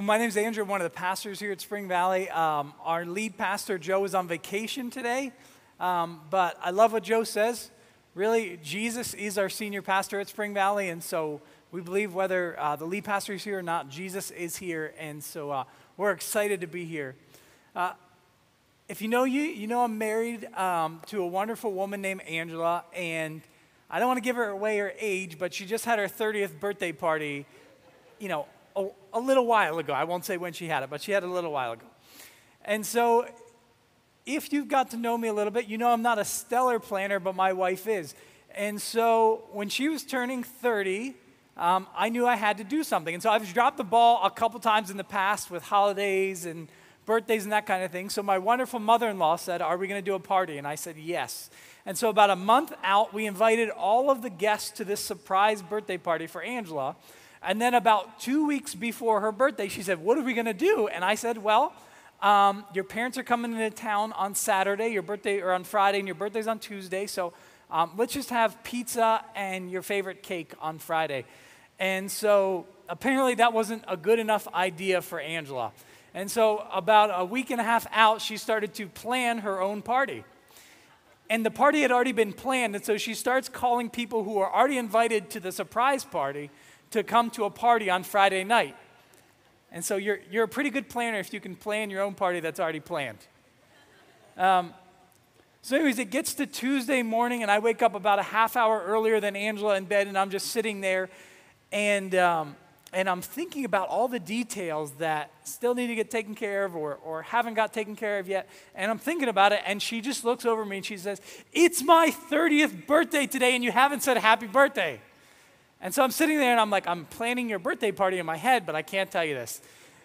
My name is Andrew. I'm one of the pastors here at Spring Valley. Um, our lead pastor, Joe, is on vacation today. Um, but I love what Joe says. Really, Jesus is our senior pastor at Spring Valley. And so we believe whether uh, the lead pastor is here or not, Jesus is here. And so uh, we're excited to be here. Uh, if you know you, you know I'm married um, to a wonderful woman named Angela. And I don't want to give her away her age, but she just had her 30th birthday party, you know, a, a little while ago. I won't say when she had it, but she had it a little while ago. And so, if you've got to know me a little bit, you know I'm not a stellar planner, but my wife is. And so, when she was turning 30, um, I knew I had to do something. And so, I've dropped the ball a couple times in the past with holidays and birthdays and that kind of thing. So, my wonderful mother in law said, Are we going to do a party? And I said, Yes. And so, about a month out, we invited all of the guests to this surprise birthday party for Angela. And then about two weeks before her birthday, she said, What are we going to do? And I said, Well, um, your parents are coming into town on Saturday, your birthday, or on Friday, and your birthday's on Tuesday. So um, let's just have pizza and your favorite cake on Friday. And so apparently that wasn't a good enough idea for Angela. And so about a week and a half out, she started to plan her own party. And the party had already been planned, and so she starts calling people who are already invited to the surprise party to come to a party on Friday night. And so you're, you're a pretty good planner if you can plan your own party that's already planned. Um, so, anyways, it gets to Tuesday morning, and I wake up about a half hour earlier than Angela in bed, and I'm just sitting there, and, um, and I'm thinking about all the details that still need to get taken care of or, or haven't got taken care of yet. And I'm thinking about it, and she just looks over me and she says, It's my 30th birthday today, and you haven't said happy birthday. And so I'm sitting there and I'm like, I'm planning your birthday party in my head, but I can't tell you this.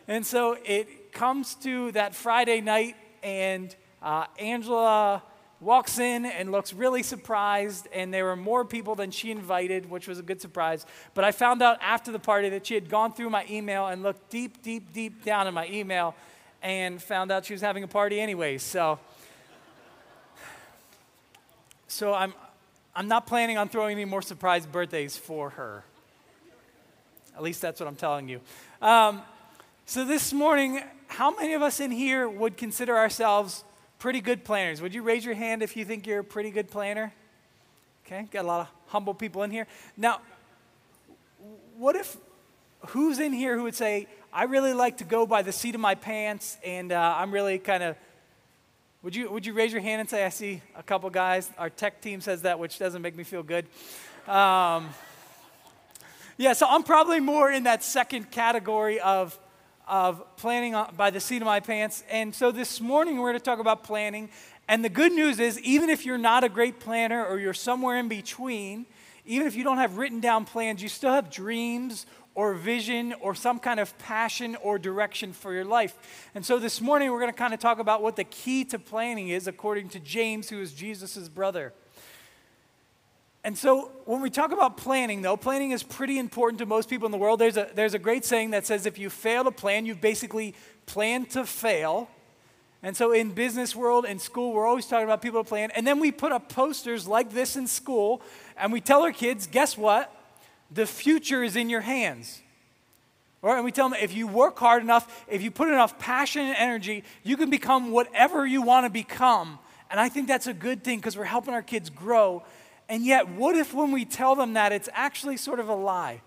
And so it comes to that Friday night, and uh, Angela walks in and looks really surprised, and there were more people than she invited, which was a good surprise. But I found out after the party that she had gone through my email and looked deep, deep, deep down in my email and found out she was having a party anyway. So, so I'm, I'm not planning on throwing any more surprise birthdays for her. At least that's what I'm telling you. Um, so this morning, how many of us in here would consider ourselves pretty good planners? Would you raise your hand if you think you're a pretty good planner? Okay, got a lot of humble people in here. Now, what if, who's in here who would say, I really like to go by the seat of my pants and uh, I'm really kind of would you, would you raise your hand and say, I see a couple guys? Our tech team says that, which doesn't make me feel good. Um, yeah, so I'm probably more in that second category of, of planning by the seat of my pants. And so this morning we're going to talk about planning. And the good news is, even if you're not a great planner or you're somewhere in between, even if you don't have written down plans, you still have dreams or vision or some kind of passion or direction for your life. And so this morning we're going to kind of talk about what the key to planning is according to James, who is Jesus' brother. And so when we talk about planning, though, planning is pretty important to most people in the world. There's a, there's a great saying that says if you fail to plan, you've basically planned to fail. And so in business world and school, we're always talking about people to plan. And then we put up posters like this in school, and we tell our kids, guess what? The future is in your hands. Right? And we tell them if you work hard enough, if you put enough passion and energy, you can become whatever you want to become. And I think that's a good thing because we're helping our kids grow. And yet, what if when we tell them that, it's actually sort of a lie?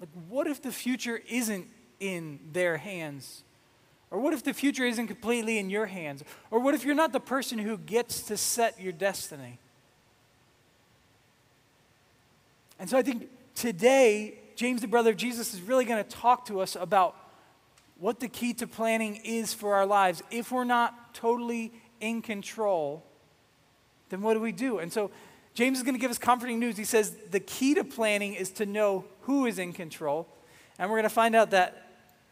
Like, what if the future isn't in their hands? Or what if the future isn't completely in your hands? Or what if you're not the person who gets to set your destiny? And so I think today, James, the brother of Jesus, is really going to talk to us about what the key to planning is for our lives. If we're not totally in control, then what do we do? And so James is going to give us comforting news. He says the key to planning is to know who is in control. And we're going to find out that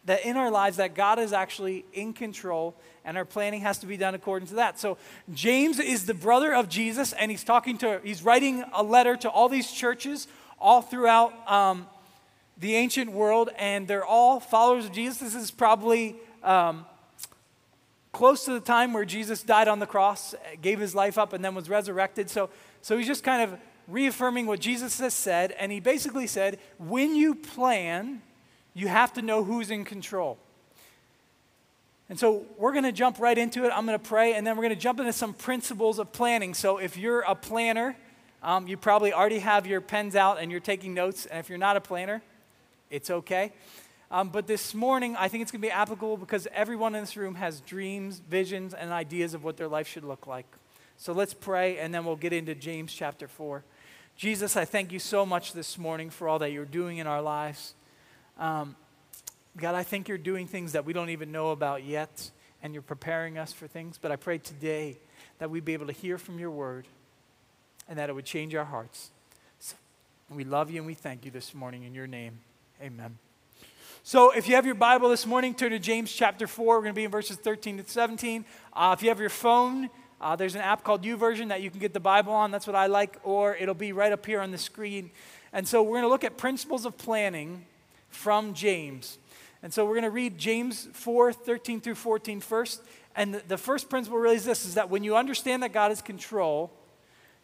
that in our lives that God is actually in control and our planning has to be done according to that. So James is the brother of Jesus and he's talking to he's writing a letter to all these churches all throughout um, the ancient world and they're all followers of Jesus. This is probably um, close to the time where Jesus died on the cross, gave his life up and then was resurrected. So so he's just kind of reaffirming what Jesus has said and he basically said, when you plan you have to know who's in control. And so we're going to jump right into it. I'm going to pray, and then we're going to jump into some principles of planning. So if you're a planner, um, you probably already have your pens out and you're taking notes. And if you're not a planner, it's okay. Um, but this morning, I think it's going to be applicable because everyone in this room has dreams, visions, and ideas of what their life should look like. So let's pray, and then we'll get into James chapter 4. Jesus, I thank you so much this morning for all that you're doing in our lives. Um, God, I think you're doing things that we don't even know about yet, and you're preparing us for things. But I pray today that we'd be able to hear from your word and that it would change our hearts. So we love you and we thank you this morning in your name. Amen. So, if you have your Bible this morning, turn to James chapter 4. We're going to be in verses 13 to 17. Uh, if you have your phone, uh, there's an app called YouVersion that you can get the Bible on. That's what I like, or it'll be right up here on the screen. And so, we're going to look at principles of planning from James. And so, we're going to read James 4 13 through 14 first. And the, the first principle really is this is that when you understand that God is control,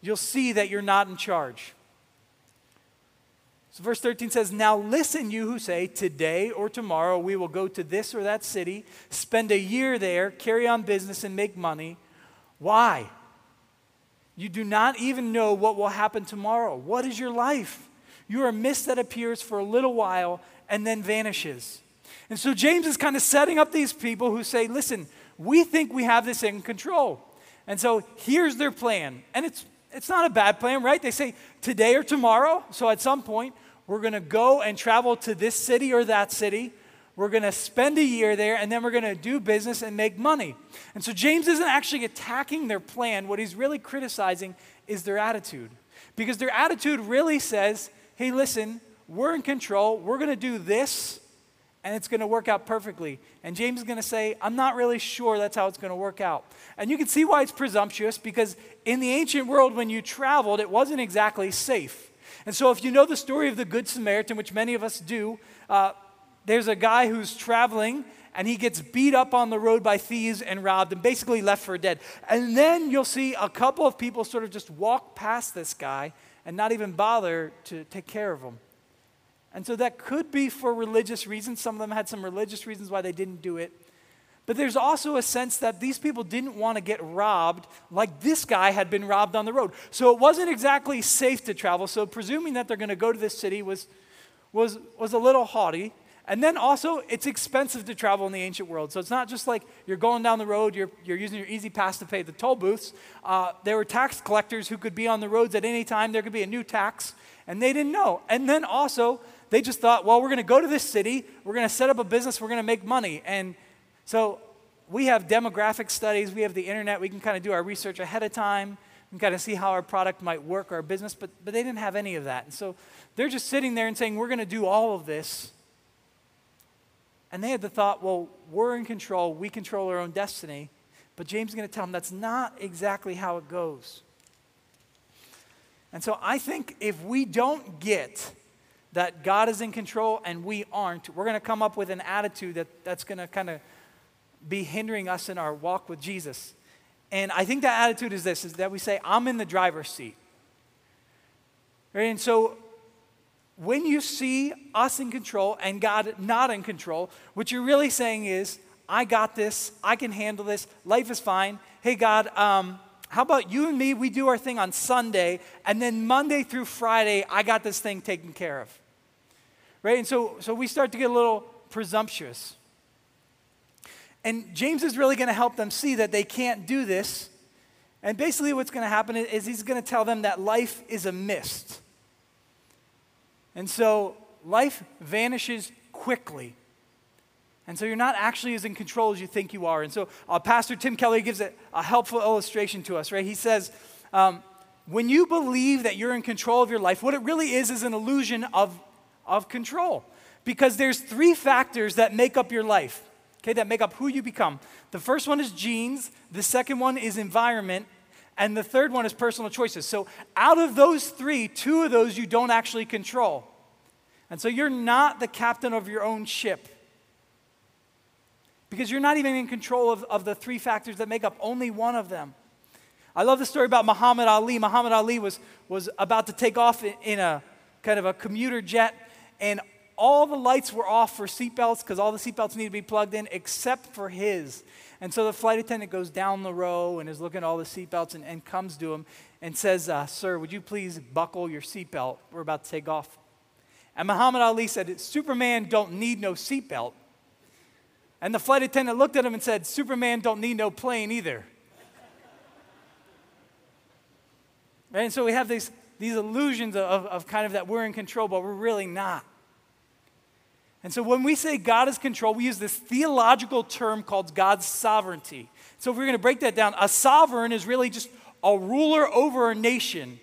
you'll see that you're not in charge. So, verse 13 says, Now listen, you who say, Today or tomorrow we will go to this or that city, spend a year there, carry on business, and make money. Why? You do not even know what will happen tomorrow. What is your life? You are a mist that appears for a little while and then vanishes. And so, James is kind of setting up these people who say, Listen, we think we have this in control. And so, here's their plan. And it's it's not a bad plan, right? They say today or tomorrow. So at some point, we're going to go and travel to this city or that city. We're going to spend a year there, and then we're going to do business and make money. And so James isn't actually attacking their plan. What he's really criticizing is their attitude. Because their attitude really says, hey, listen, we're in control. We're going to do this, and it's going to work out perfectly. And James is going to say, I'm not really sure that's how it's going to work out. And you can see why it's presumptuous because in the ancient world, when you traveled, it wasn't exactly safe. And so, if you know the story of the Good Samaritan, which many of us do, uh, there's a guy who's traveling and he gets beat up on the road by thieves and robbed and basically left for dead. And then you'll see a couple of people sort of just walk past this guy and not even bother to take care of him. And so that could be for religious reasons. Some of them had some religious reasons why they didn't do it. But there's also a sense that these people didn't want to get robbed like this guy had been robbed on the road. So it wasn't exactly safe to travel. So presuming that they're going to go to this city was, was, was a little haughty. And then also, it's expensive to travel in the ancient world. So it's not just like you're going down the road, you're, you're using your E-ZPass to pay the toll booths. Uh, there were tax collectors who could be on the roads at any time. There could be a new tax, and they didn't know. And then also, they just thought, well, we're going to go to this city, we're going to set up a business, we're going to make money. And so we have demographic studies, we have the internet, we can kind of do our research ahead of time and kind of see how our product might work, our business, but, but they didn't have any of that. And so they're just sitting there and saying, we're going to do all of this. And they had the thought, well, we're in control, we control our own destiny. But James is going to tell them that's not exactly how it goes. And so I think if we don't get that God is in control and we aren't, we're going to come up with an attitude that, that's going to kind of be hindering us in our walk with Jesus. And I think that attitude is this is that we say, I'm in the driver's seat. Right? And so when you see us in control and God not in control, what you're really saying is, I got this, I can handle this, life is fine. Hey, God, um, how about you and me? We do our thing on Sunday, and then Monday through Friday, I got this thing taken care of. Right? And so, so we start to get a little presumptuous. And James is really going to help them see that they can't do this. And basically, what's going to happen is he's going to tell them that life is a mist. And so life vanishes quickly. And so you're not actually as in control as you think you are. And so uh, Pastor Tim Keller gives a, a, helpful illustration to us, right? He says, um, when you believe that you're in control of your life, what it really is is an illusion of, of control. Because there's three factors that make up your life okay, that make up who you become. The first one is genes, the second one is environment, and the third one is personal choices. So, out of those three, two of those you don't actually control. And so, you're not the captain of your own ship because you're not even in control of, of the three factors that make up only one of them. I love the story about Muhammad Ali. Muhammad Ali was, was about to take off in, a kind of a commuter jet, and all the lights were off for seatbelts because all the seatbelts need to be plugged in except for his. And so the flight attendant goes down the row and is looking at all the seatbelts and, and comes to him and says, uh, Sir, would you please buckle your seatbelt? We're about to take off. And Muhammad Ali said, Superman don't need no seatbelt. And the flight attendant looked at him and said, Superman don't need no plane either. and so we have these, these illusions of, of kind of that we're in control, but we're really not. And so when we say God is control, we use this theological term called God's sovereignty. So if we're going to break that down, a sovereign is really just a ruler over a nation.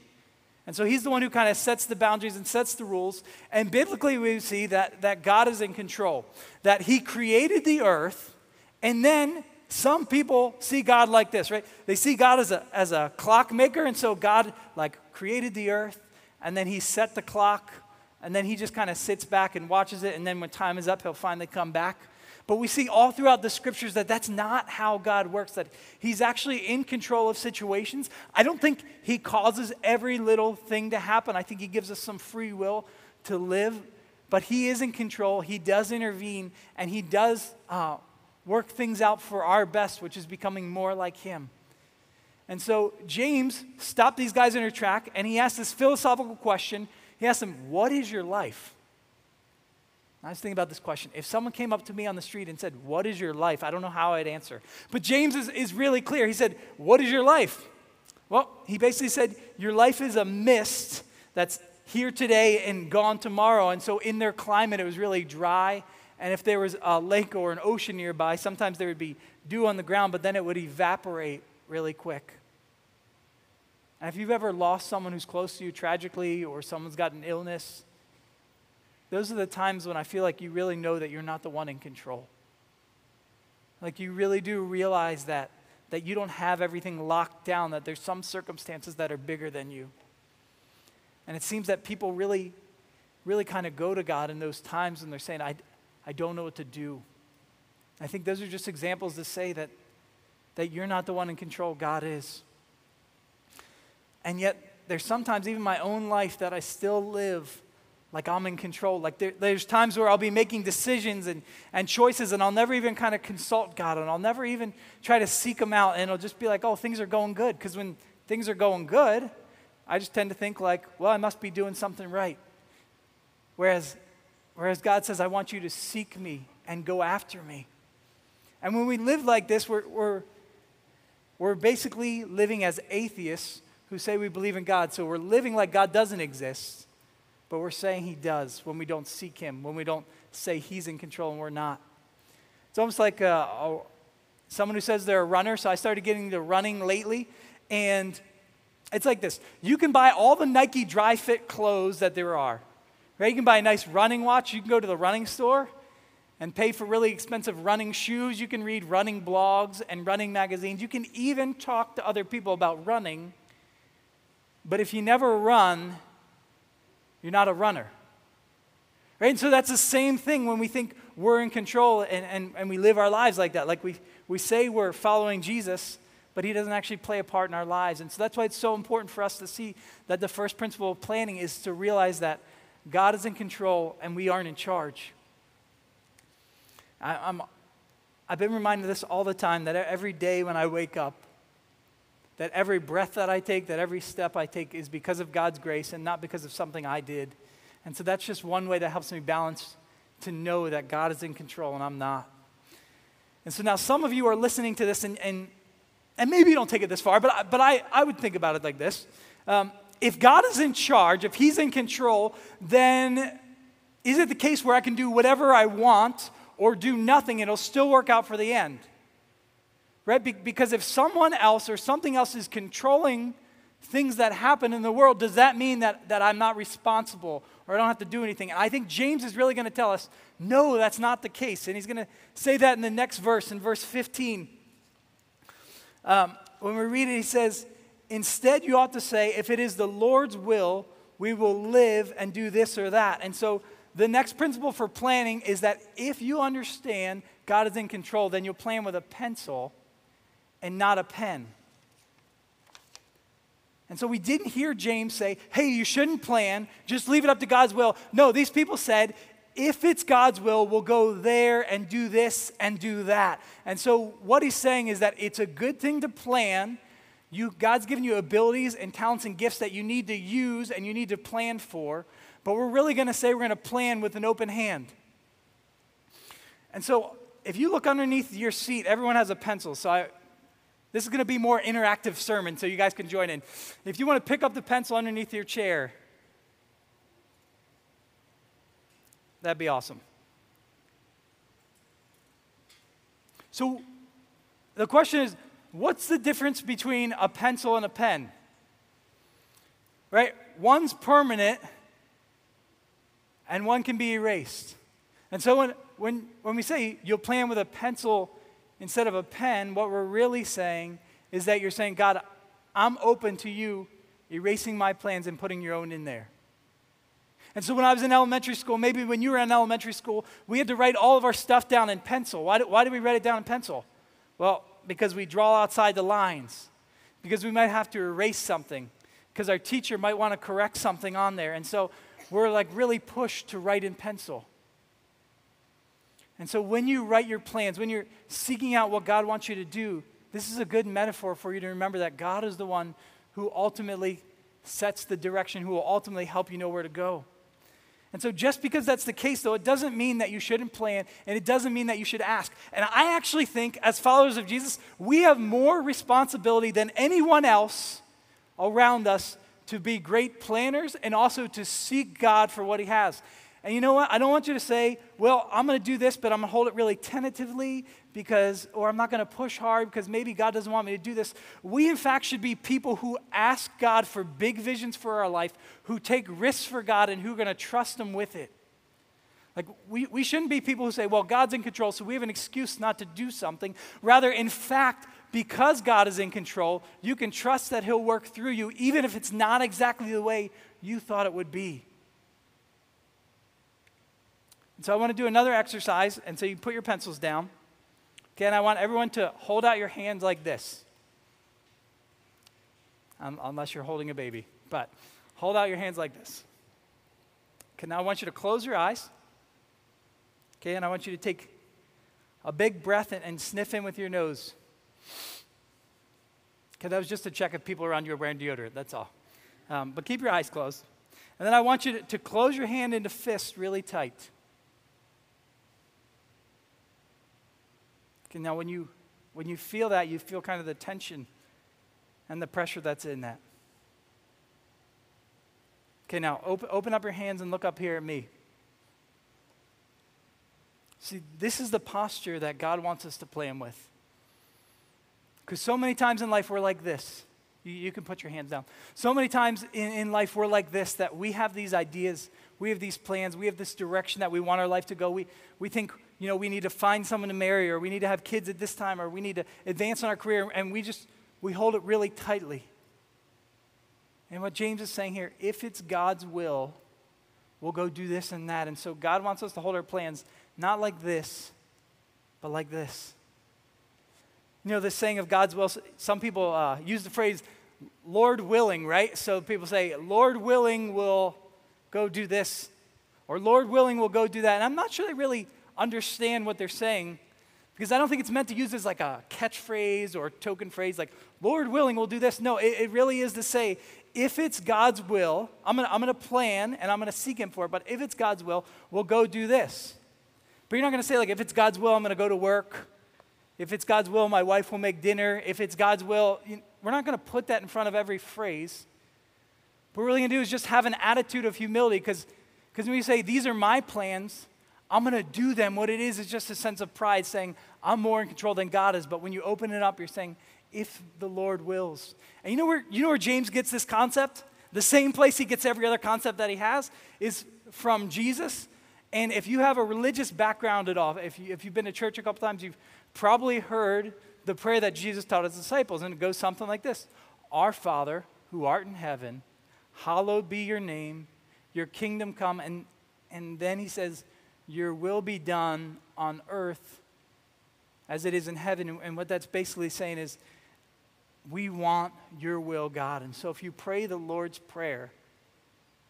And so he's the one who kind of sets the boundaries and sets the rules. And biblically, we see that, that God is in control, that he created the earth, and then some people see God like this, right? They see God as a, as a clockmaker, and so God like created the earth, and then he set the clock and then he just kind of sits back and watches it, and then when time is up, he'll finally come back. But we see all throughout the scriptures that that's not how God works, that He's actually in control of situations. I don't think He causes every little thing to happen. I think He gives us some free will to live, but He is in control. He does intervene, and He does uh, work things out for our best, which is becoming more like Him. And so James stopped these guys in their track, and he asked this philosophical question he asked them, What is your life? I was thinking about this question. If someone came up to me on the street and said, What is your life? I don't know how I'd answer. But James is, is really clear. He said, What is your life? Well, he basically said, Your life is a mist that's here today and gone tomorrow. And so in their climate, it was really dry. And if there was a lake or an ocean nearby, sometimes there would be dew on the ground, but then it would evaporate really quick. And if you've ever lost someone who's close to you tragically or someone's got an illness, those are the times when I feel like you really know that you're not the one in control. Like you really do realize that that you don't have everything locked down, that there's some circumstances that are bigger than you. And it seems that people really, really kind of go to God in those times when they're saying, I, I don't know what to do. I think those are just examples to say that, that you're not the one in control, God is. And yet, there's sometimes even my own life that I still live like I'm in control. Like there, there's times where I'll be making decisions and, and choices, and I'll never even kind of consult God, and I'll never even try to seek Him out, and it'll just be like, oh, things are going good. Because when things are going good, I just tend to think like, well, I must be doing something right. Whereas, whereas God says, I want you to seek me and go after me. And when we live like this, we're, we're, we're basically living as atheists who say we believe in God. So we're living like God doesn't exist, but we're saying He does when we don't seek Him, when we don't say He's in control and we're not. It's almost like a, uh, a, someone who says they're a runner. So I started getting into running lately, and it's like this you can buy all the Nike Dri-FIT clothes that there are. Right? You can buy a nice running watch, you can go to the running store and pay for really expensive running shoes. You can read running blogs and running magazines. You can even talk to other people about running but if you never run, you're not a runner. Right? And so that's the same thing when we think we're in control and, and, and we live our lives like that. Like we, we say we're following Jesus, but he doesn't actually play a part in our lives. And so that's why it's so important for us to see that the first principle of planning is to realize that God is in control and we aren't in charge. I, I'm, I've been reminded of this all the time that every day when I wake up, that every breath that I take, that every step I take is because of God's grace and not because of something I did. And so that's just one way that helps me balance to know that God is in control and I'm not. And so now some of you are listening to this, and, and, and maybe you don't take it this far, but, I, but I, I would think about it like this. Um, if God is in charge, if He's in control, then is it the case where I can do whatever I want or do nothing, and it'll still work out for the end? Right? Be- because if someone else or something else is controlling things that happen in the world, does that mean that, that I'm not responsible or I don't have to do anything? And I think James is really going to tell us, no, that's not the case. And he's going to say that in the next verse, in verse 15. Um, when we read it, he says, Instead, you ought to say, if it is the Lord's will, we will live and do this or that. And so the next principle for planning is that if you understand God is in control, then you'll plan with a pencil and not a pen. And so we didn't hear James say, hey, you shouldn't plan, just leave it up to God's will. No, these people said, if it's God's will, we'll go there and do this and do that. And so, what he's saying is that it's a good thing to plan. You, God's given you abilities and talents and gifts that you need to use and you need to plan for. But we're really going to say we're going to plan with an open hand. And so, if you look underneath your seat, everyone has a pencil. So, I, this is going to be more interactive sermon, so you guys can join in. If you want to pick up the pencil underneath your chair, That'd be awesome. So the question is what's the difference between a pencil and a pen? Right? One's permanent and one can be erased. And so when, when, when we say you'll plan with a pencil instead of a pen, what we're really saying is that you're saying, God, I'm open to you erasing my plans and putting your own in there. And so when I was in elementary school, maybe when you were in elementary school, we had to write all of our stuff down in pencil. Why did, why did we write it down in pencil? Well, because we draw outside the lines, because we might have to erase something, because our teacher might want to correct something on there. And so we're like really pushed to write in pencil. And so when you write your plans, when you're seeking out what God wants you to do, this is a good metaphor for you to remember that God is the one who ultimately sets the direction, who will ultimately help you know where to go. And so, just because that's the case, though, it doesn't mean that you shouldn't plan and it doesn't mean that you should ask. And I actually think, as followers of Jesus, we have more responsibility than anyone else around us to be great planners and also to seek God for what He has. And you know what? I don't want you to say, well, I'm going to do this, but I'm going to hold it really tentatively because, or I'm not going to push hard because maybe God doesn't want me to do this. We, in fact, should be people who ask God for big visions for our life, who take risks for God, and who are going to trust Him with it. Like, we, we shouldn't be people who say, well, God's in control, so we have an excuse not to do something. Rather, in fact, because God is in control, you can trust that He'll work through you, even if it's not exactly the way you thought it would be. So I want to do another exercise, and so you put your pencils down. Okay, and I want everyone to hold out your hands like this. Um, unless you're holding a baby, but hold out your hands like this. Okay, now I want you to close your eyes. Okay, and I want you to take a big breath and, and sniff in with your nose. Okay, that was just to check if people around you are wearing deodorant, that's all. Um, but keep your eyes closed. And then I want you to, to close your hand into fist really tight. Okay, now when you when you feel that, you feel kind of the tension and the pressure that's in that. Okay, now open, open up your hands and look up here at me. See, this is the posture that God wants us to play Him with. Because so many times in life we're like this. You, you, can put your hands down. So many times in, in life we're like this that we have these ideas, we have these plans, we have this direction that we want our life to go. We, we think you know, we need to find someone to marry, or we need to have kids at this time, or we need to advance in our career, and we just, we hold it really tightly. And what James is saying here, if it's God's will, we'll go do this and that. And so God wants us to hold our plans not like this, but like this. You know, this saying of God's will, some people uh, use the phrase, Lord willing, right? So people say, Lord willing will go do this, or Lord willing will go do that. And I'm not sure they really understand what they're saying because I don't think it's meant to use as like a catchphrase or token phrase like, Lord willing, we'll do this. No, it, it really is to say, if it's God's will, I'm gonna, I'm gonna plan and I'm gonna seek Him for it, but if it's God's will, we'll go do this. But you're not gonna say, like, if it's God's will, I'm gonna go to work. If it's God's will, my wife will make dinner. If it's God's will, you, we're not gonna put that in front of every phrase. What we're really gonna do is just have an attitude of humility because when we say, these are my plans, I'm going to do them. What it is is just a sense of pride saying, I'm more in control than God is. But when you open it up, you're saying, if the Lord wills. And you know where, you know where James gets this concept? The same place he gets every other concept that he has is from Jesus. And if you have a religious background at all, if, you, if you've been to church a couple times, you've probably heard the prayer that Jesus taught his disciples. And it goes something like this Our Father, who art in heaven, hallowed be your name, your kingdom come. And, and then he says, your will be done on earth as it is in heaven. And what that's basically saying is, we want your will, God. And so if you pray the Lord's Prayer,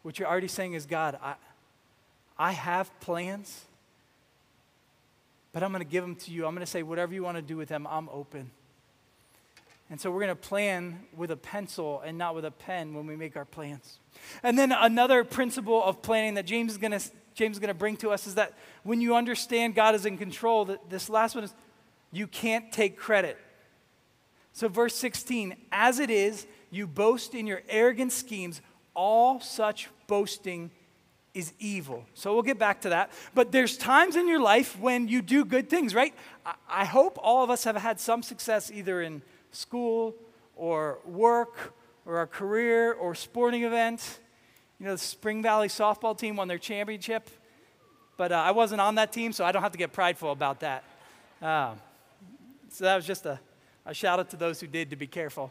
what you're already saying is, God, I, I have plans, but I'm going to give them to you. I'm going to say, whatever you want to do with them, I'm open. And so we're going to plan with a pencil and not with a pen when we make our plans. And then another principle of planning that James is going to, James is going to bring to us is that when you understand God is in control, that this last one is you can't take credit. So, verse 16, as it is, you boast in your arrogant schemes, all such boasting is evil. So we'll get back to that. But there's times in your life when you do good things, right? I hope all of us have had some success either in school or work or our career or sporting event. You know, the Spring Valley softball team won their championship, but uh, I wasn't on that team, so I don't have to get prideful about that. Uh, so that was just a, a, shout out to those who did to be careful.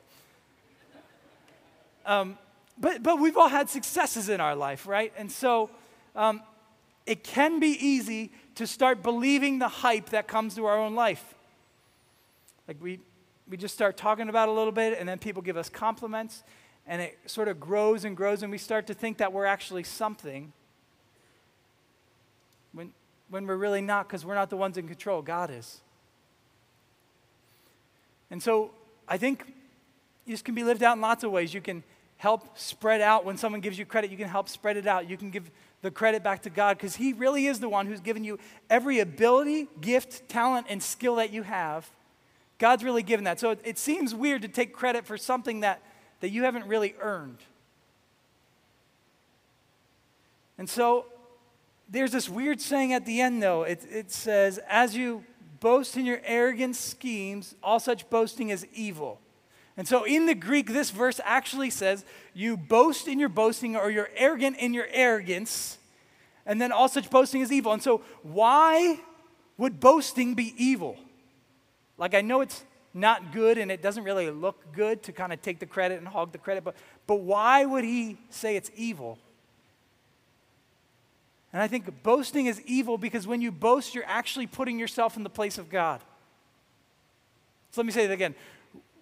Um, but, but we've all had successes in our life, right? And so um, it can be easy to start believing the hype that comes to our own life. Like we, we just start talking about a little bit, and then people give us compliments, and it sort of grows and grows, and we start to think that we're actually something when, when we're really not, because we're not the ones in control. God is. And so I think this can be lived out in lots of ways. You can help spread out when someone gives you credit, you can help spread it out. You can give the credit back to God because He really is the one who's given you every ability, gift, talent, and skill that you have God's really given that. So it, it seems weird to take credit for something that, that you haven't really earned. And so there's this weird saying at the end, though. It, it says, As you boast in your arrogant schemes, all such boasting is evil. And so in the Greek, this verse actually says, You boast in your boasting, or you're arrogant in your arrogance, and then all such boasting is evil. And so, why would boasting be evil? Like, I know it's not good and it doesn't really look good to kind of take the credit and hog the credit, but, but why would he say it's evil? And I think boasting is evil because when you boast, you're actually putting yourself in the place of God. So let me say it again.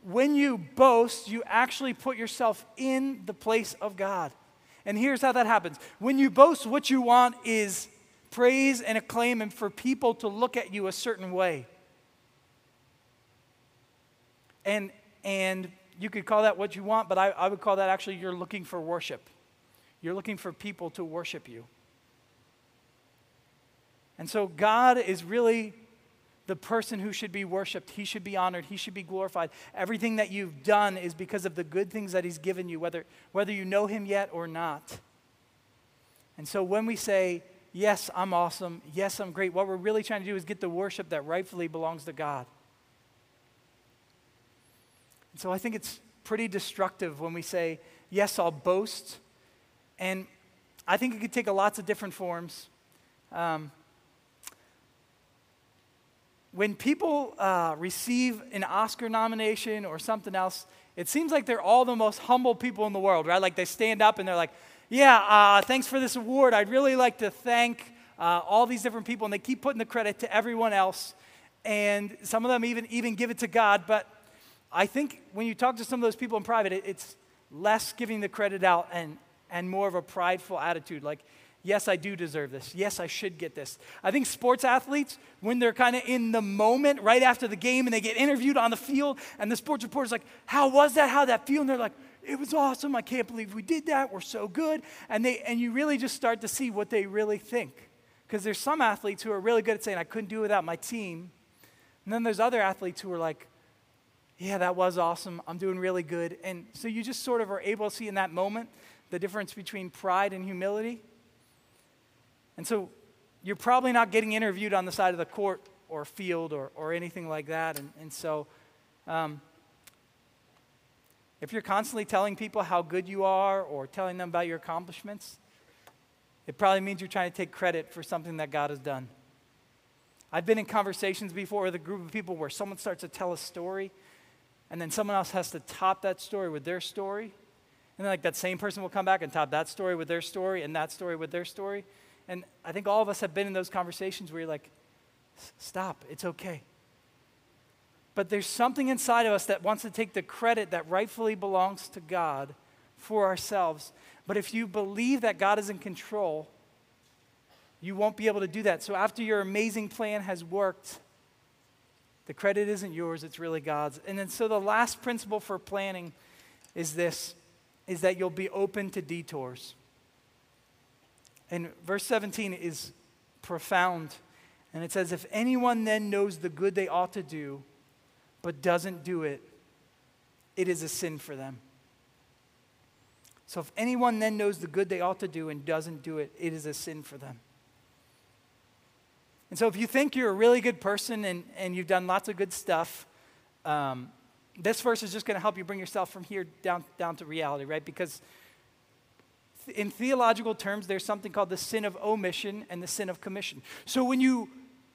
When you boast, you actually put yourself in the place of God. And here's how that happens when you boast, what you want is praise and acclaim and for people to look at you a certain way. And, and you could call that what you want, but I, I would call that actually you're looking for worship. You're looking for people to worship you. And so God is really the person who should be worshiped. He should be honored. He should be glorified. Everything that you've done is because of the good things that He's given you, whether, whether you know Him yet or not. And so when we say, Yes, I'm awesome. Yes, I'm great, what we're really trying to do is get the worship that rightfully belongs to God. And so I think it's pretty destructive when we say, yes, I'll boast. And I think it could take lots of different forms. Um, when people uh, receive an Oscar nomination or something else, it seems like they're all the most humble people in the world, right? Like they stand up and they're like, yeah, uh, thanks for this award. I'd really like to thank uh, all these different people. And they keep putting the credit to everyone else. And some of them even, even give it to God. But I think when you talk to some of those people in private, it, it's less giving the credit out and, and more of a prideful attitude. Like, yes, I do deserve this. Yes, I should get this. I think sports athletes, when they're kind of in the moment right after the game and they get interviewed on the field, and the sports reporter's like, How was that? How'd that feel? And they're like, It was awesome. I can't believe we did that. We're so good. And, they, and you really just start to see what they really think. Because there's some athletes who are really good at saying, I couldn't do it without my team. And then there's other athletes who are like, yeah, that was awesome. I'm doing really good. And so you just sort of are able to see in that moment the difference between pride and humility. And so you're probably not getting interviewed on the side of the court or field or, or anything like that. And, and so um, if you're constantly telling people how good you are or telling them about your accomplishments, it probably means you're trying to take credit for something that God has done. I've been in conversations before with a group of people where someone starts to tell a story and then someone else has to top that story with their story. And then, like, that same person will come back and top that story with their story and that story with their story. And I think all of us have been in those conversations where you're like, stop, it's okay. But there's something inside of us that wants to take the credit that rightfully belongs to God for ourselves. But if you believe that God is in control, you won't be able to do that. So after your amazing plan has worked, the credit isn't yours, it's really God's. And then so the last principle for planning is this is that you'll be open to detours. And verse 17 is profound. And it says, If anyone then knows the good they ought to do, but doesn't do it, it is a sin for them. So if anyone then knows the good they ought to do and doesn't do it, it is a sin for them. And so if you think you're a really good person and, and you've done lots of good stuff, um, this verse is just going to help you bring yourself from here down, down to reality, right? Because th- in theological terms, there's something called the sin of omission and the sin of commission. So when you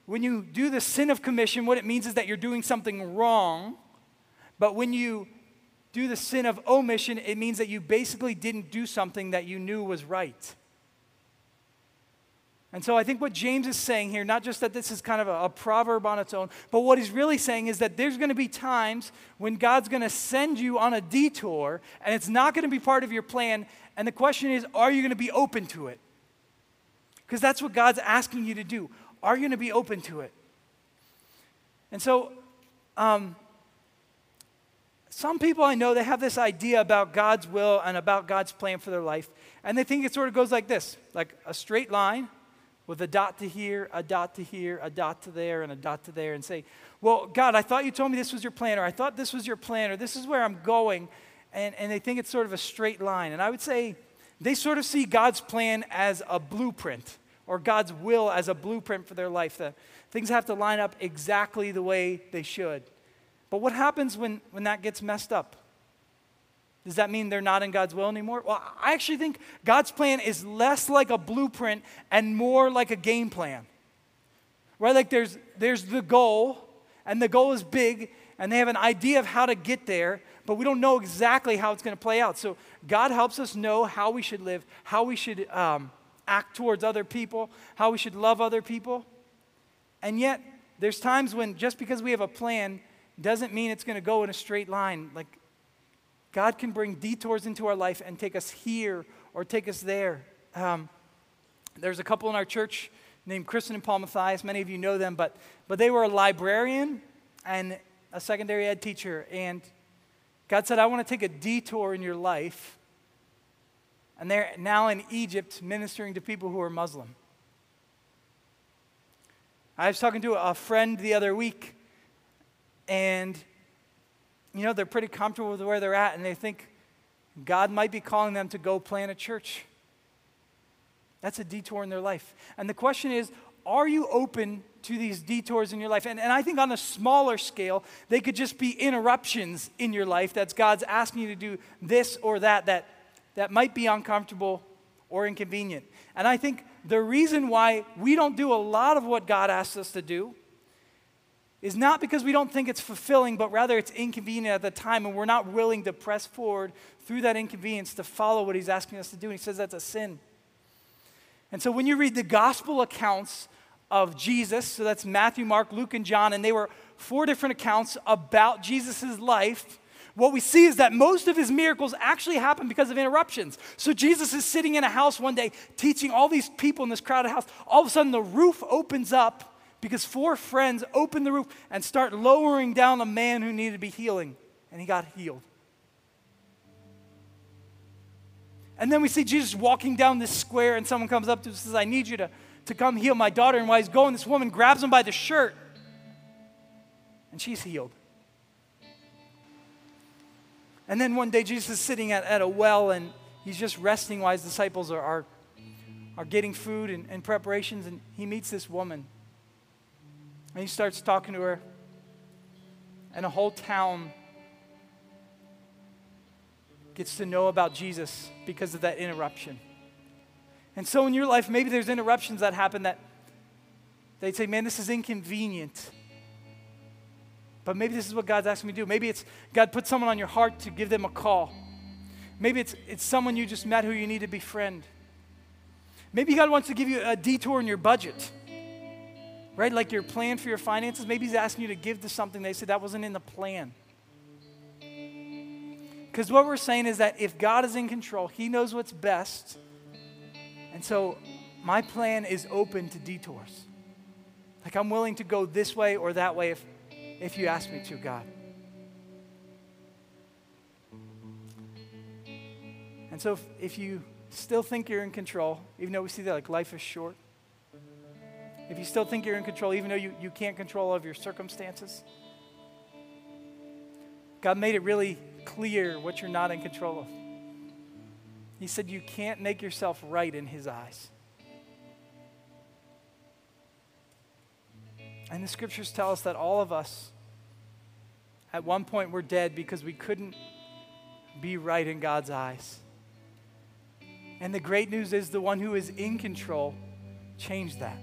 when you do the sin of commission, what it means is that you're doing something wrong. But when you do the sin of omission, it means that you basically didn't do something that you knew was right. And so I think what James is saying here, not just that this is kind of a, a, proverb on its own, but what he's really saying is that there's going to be times when God's going to send you on a detour and it's not going to be part of your plan. And the question is, are you going to be open to it? Because that's what God's asking you to do. Are you going to be open to it? And so, um, some people I know, they have this idea about God's will and about God's plan for their life. And they think it sort of goes like this like a straight line with a dot to here, a dot to here, a dot to there, and a dot to there, and say, Well, God, I thought you told me this was your plan, or I thought this was your plan, or this is where I'm going. And, and they think it's sort of a straight line. And I would say they sort of see God's plan as a blueprint, or God's will as a blueprint for their life. The, things have to line up exactly the way they should. But what happens when, when that gets messed up? Does that mean they're not in God's will anymore? Well, I actually think God's plan is less like a blueprint and more like a game plan. Right? Like there's, there's the goal, and the goal is big, and they have an idea of how to get there, but we don't know exactly how it's going to play out. So God helps us know how we should live, how we should um, act towards other people, how we should love other people. And yet, there's times when just because we have a plan doesn't mean it's going to go in a straight line. Like God can bring detours into our life and take us here or take us there. Um, there's a couple in our church named Kristen and Paul Matthias. Many of you know them, but, but they were a librarian and a secondary ed teacher. And God said, I want to take a detour in your life. And they're now in Egypt ministering to people who are Muslim. I was talking to a friend the other week, and you know, they're pretty comfortable with where they're at and they think God might be calling them to go plant a church. That's a detour in their life. And the question is, are you open to these detours in your life? And, and I think on a smaller scale, they could just be interruptions in your life that's God's asking you to do this or that that, that might be uncomfortable or inconvenient. And I think the reason why we don't do a lot of what God asks us to do is not because we don't think it's fulfilling, but rather it's inconvenient at the time and we're not willing to press forward through that inconvenience to follow what he's asking us to do. And he says that's a sin. And so when you read the gospel accounts of Jesus, so that's Matthew, Mark, Luke, and John, and they were four different accounts about Jesus' life. What we see is that most of his miracles actually happen because of interruptions. So Jesus is sitting in a house one day teaching all these people in this crowded house. All of a sudden, the roof opens up because four friends open the roof and start lowering down a man who needed to be healing, and he got healed. And then we see Jesus walking down this square, and someone comes up to him and says, I need you to, to come heal my daughter. And while he's going, this woman grabs him by the shirt, and she's healed. And then one day, Jesus is sitting at, at a well, and he's just resting while his disciples are, are, are getting food and, and preparations, and he meets this woman. And he starts talking to her, and a whole town gets to know about Jesus because of that interruption. And so in your life, maybe there's interruptions that happen that they'd say, man, this is inconvenient. But maybe this is what God's asking me to do. Maybe it's God put someone on your heart to give them a call. Maybe it's, it's someone you just met who you need to befriend. Maybe God wants to give you a detour in your budget right? Like your plan for your finances. Maybe he's asking you to give to something they said that wasn't in the plan. Because what we're saying is that if God is in control, he knows what's best. And so my plan is open to detours. Like I'm willing to go this way or that way if, if you ask me to, God. And so if, if you still think you're in control, even though we see that like life is short, if you still think you're in control, even though you, you can't control all of your circumstances, God made it really clear what you're not in control of. He said you can't make yourself right in His eyes. And the scriptures tell us that all of us, at one point, were dead because we couldn't be right in God's eyes. And the great news is the one who is in control changed that.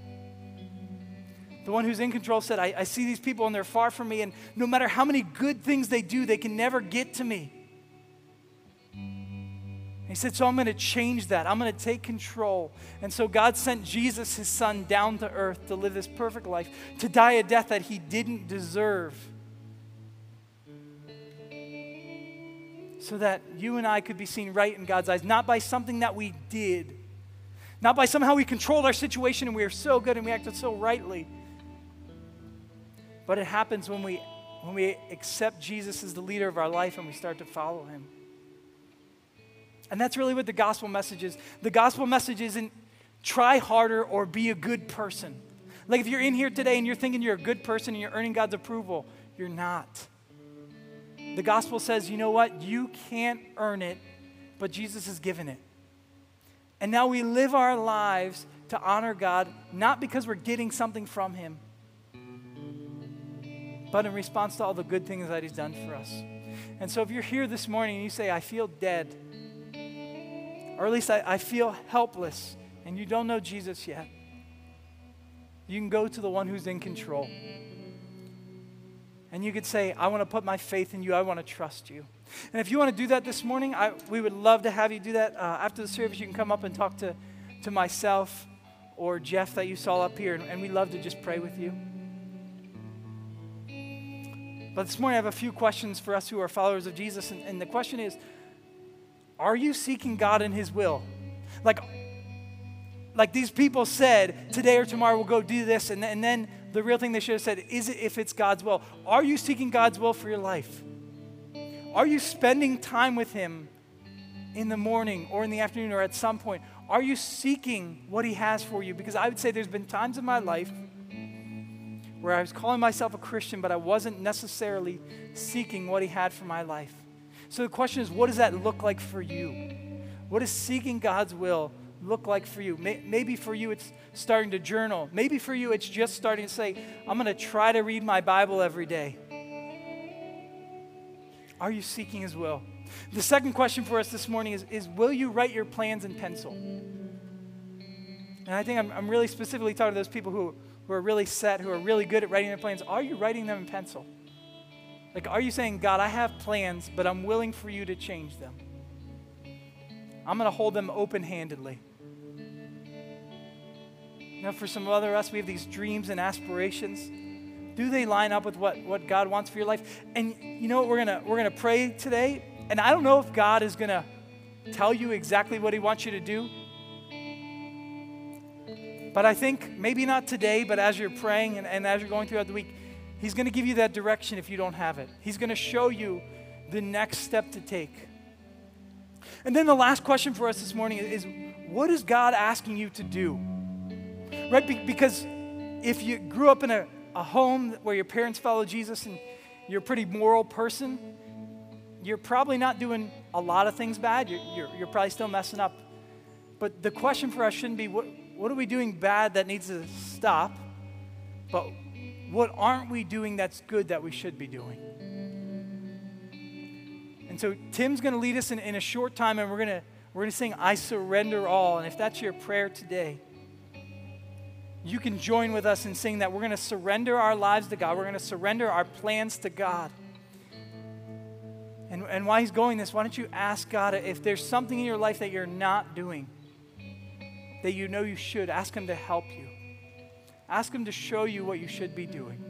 The one who's in control said, I, I, see these people and they're far from me, and no matter how many good things they do, they can never get to me. He said, So I'm going to change that. I'm going to take control. And so God sent Jesus, his son, down to earth to live this perfect life, to die a death that he didn't deserve. So that you and I could be seen right in God's eyes, not by something that we did, not by somehow we controlled our situation and we are so good and we acted so rightly but it happens when we, when we accept Jesus as the leader of our life and we start to follow him. And that's really what the gospel message is. The gospel message isn't try harder or be a good person. Like if you're in here today and you're thinking you're a good person and you're earning God's approval, you're not. The gospel says, you know what? You can't earn it, but Jesus has given it. And now we live our lives to honor God, not because we're getting something from Him, but in response to all the good things that He's done for us. And so if you're here this morning and you say, I feel dead, or at least I, I feel helpless, and you don't know Jesus yet, you can go to the one who's in control. And you could say, I want to put my faith in you. I want to trust you. And if you want to do that this morning, I, we would love to have you do that. Uh, after the service, you can come up and talk to, to myself or Jeff that you saw up here, and, and we'd love to just pray with you. But this morning I have a few questions for us who are followers of Jesus. And, and the question is Are you seeking God in His will? Like, like these people said, today or tomorrow we'll go do this. And, and then the real thing they should have said is it if it's God's will? Are you seeking God's will for your life? Are you spending time with Him in the morning or in the afternoon or at some point? Are you seeking what He has for you? Because I would say there's been times in my life where I was calling myself a Christian, but I wasn't necessarily seeking what He had for my life. So the question is, what does that look like for you? What does seeking God's will look like for you? Maybe for you, it's starting to journal. Maybe for you, it's just starting to say, I'm going to try to read my Bible every day. Are you seeking His will? The second question for us this morning is, is Will you write your plans in pencil? And I think I'm, I'm really specifically talking to those people who who are really set, who are really good at writing their plans, are you writing them in pencil? Like, are you saying, God, I have plans, but I'm willing for you to change them? I'm going to hold them open handedly. Now, for some other us, we have these dreams and aspirations. Do they line up with what, what God wants for your life? And you know what? We're going we're going to pray today. And I don't know if God is going to tell you exactly what He wants you to do. But I think maybe not today, but as you're praying and, and as you're going throughout the week, He's going to give you that direction if you don't have it. He's going to show you the next step to take. And then the last question for us this morning is, what is God asking you to do? Right? Be- because if you grew up in a, a home where your parents follow Jesus and you're a pretty moral person, you're probably not doing a lot of things bad. You're, you're, you're probably still messing up. But the question for us shouldn't be what, what are we doing bad that needs to stop? But what aren't we doing that's good that we should be doing? And so Tim's going to lead us in, in a short time, and we're going to we're going to sing I Surrender All. And if that's your prayer today, you can join with us in saying that we're going to surrender our lives to God. We're going to surrender our plans to God. And, and while he's going this, why don't you ask God if there's something in your life that you're not doing? That you know you should, ask Him to help you. Ask Him to show you what you should be doing.